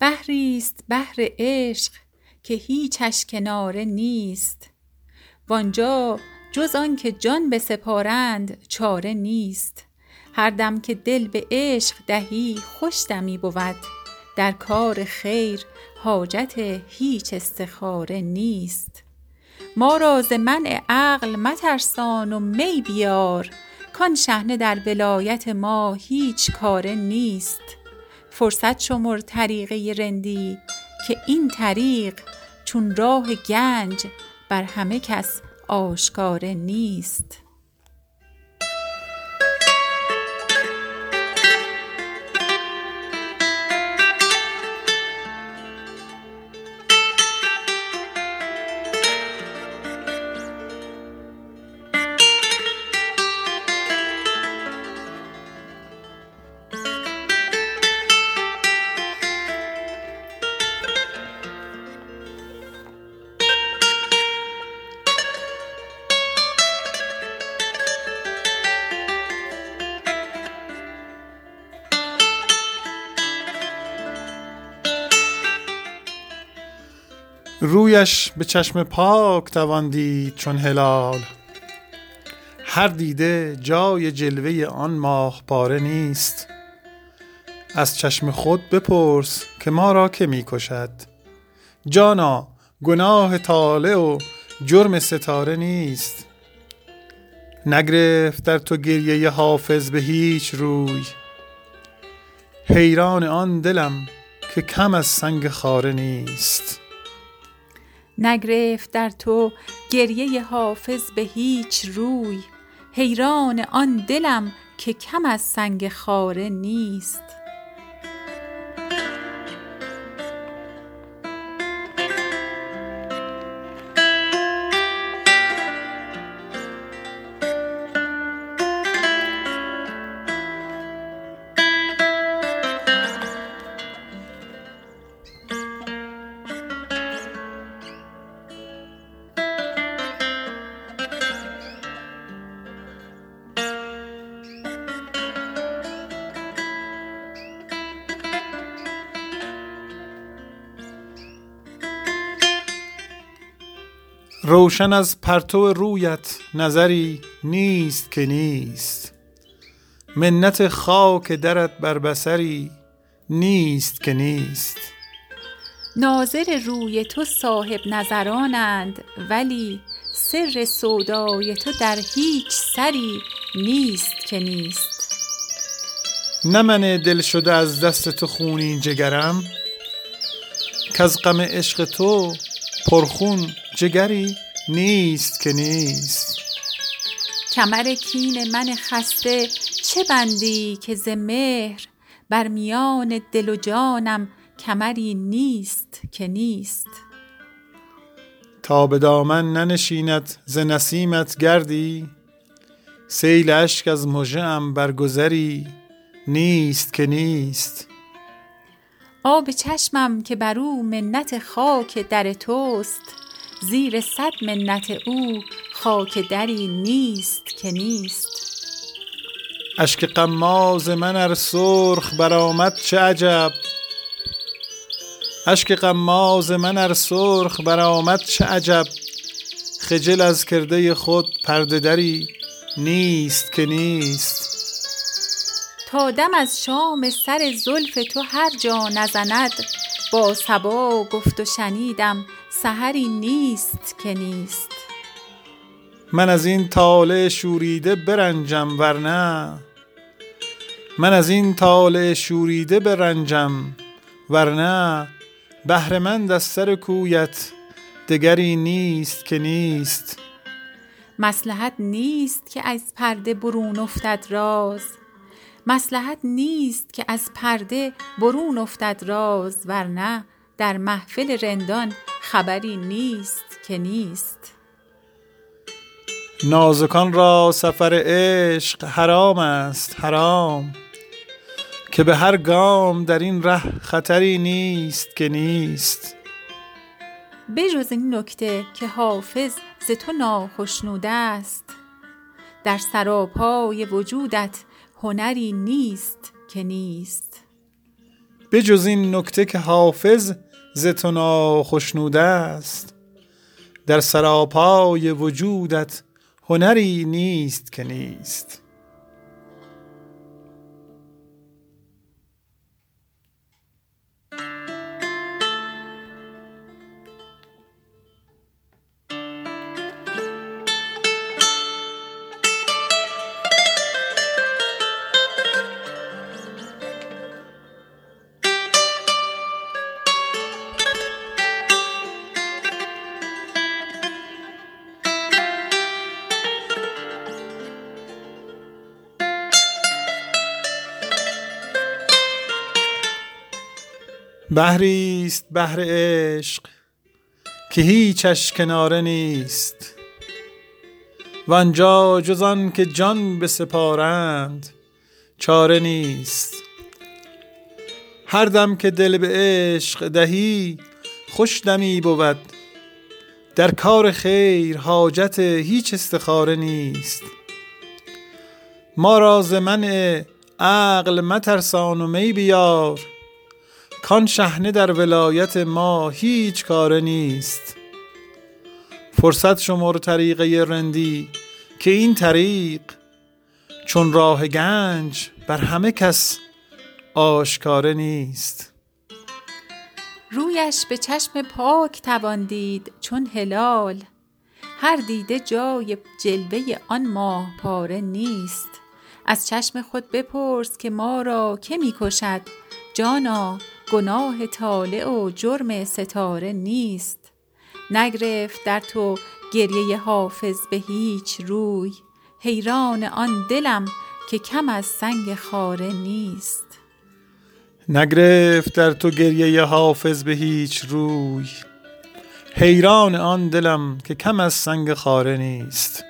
بحریست بحر عشق که هیچش کناره نیست. وآنجا جز آنکه جان بسپارند چاره نیست. هر دم که دل به عشق دهی خوش دمی بود. در کار خیر حاجت هیچ استخاره نیست. ما را ز منع عقل مترسان و می بیار. کآن شحنه در ولایت ما هیچ کاره نیست. فرصت شمر طریقه رندی که این طریق چون راه گنج بر همه کس آشکاره نیست. رویش به چشم پاک توان دید چون هلال. هر دیده جای جلوه آن ماه پاره نیست. از چشم خود بپرس که ما را که می کشد. جانا گناه طالع و جرم ستاره نیست. نگرفت در تو گریه حافظ به هیچ روی. حیران آن دلم که کم از سنگ خاره نیست. نگرفت در تو گریه حافظ به هیچ روی. حیران آن دلم که کم از سنگ خاره نیست. روشن از پرتو رویت نظری نیست که نیست. منت خاک درت بر بصری نیست که نیست. ناظر روی تو صاحب نظرانند ولی سر سودای تو در هیچ سری نیست که نیست. نه من دلشده از دست تو خونین جگرم کز غم عشق تو پرخون جگری نیست که نیست. کمر کین من خسته چه بندی که ز مهر بر میان دل و جانم کمری نیست که نیست. تا به دامن ننشیند ز نسیمت گردی سیل اشک از مژه ام بر گذری نیست که نیست. آب چشمم که بر او منت خاک در توست زیر صد منت او خاک دری نیست که نیست. اشک غماز من ار سرخ برآمد چه عجب. خجل از کرده خود پرده دری نیست که نیست. تا دم از شام سر زلف تو هر جا نزند با صبا گفت و شنیدم سحری نیست که نیست. من از این طالع شوریده برنجم ورنه بهره مند از سر کویت دگری نیست که نیست. مصلحت نیست که از پرده برون افتد راز ورنه در محفل رندان خبری نیست که نیست. نازکان را سفر عشق حرام است حرام. که به هر گام در این ره خطری نیست که نیست. بجز این نکته که حافظ ز تو ناخشنود ست در سراپای وجودت هنری نیست که نیست. بجز این نکته که حافظ ز تو ناخشنوده است. در سراپای وجودت هنری نیست که نیست. بحریست بحر عشق که هیچش کناره نیست. وانجا جز آن که جان بسپارند چاره نیست. هر دم که دل به عشق دهی خوش دمی بود. در کار خیر حاجت هیچ استخاره نیست. ما را ز منع عقل مترسان و می بیار. کان شهنه در ولایت ما هیچ کاره نیست. فرصت شمار طریقه رندی که این طریق چون راه گنج بر همه کس آشکاره نیست. رویش به چشم پاک توان دید چون هلال. هر دیده جای جلوه آن ماه پاره نیست. از چشم خود بپرس که ما را که می کشد؟ جانا گناه طالع و جرم ستاره نیست. نگرفت در تو گریه حافظ به هیچ روی. حیران آن دلم که کم از سنگ خاره نیست. نگرفت در تو گریه حافظ به هیچ روی. حیران آن دلم که کم از سنگ خاره نیست.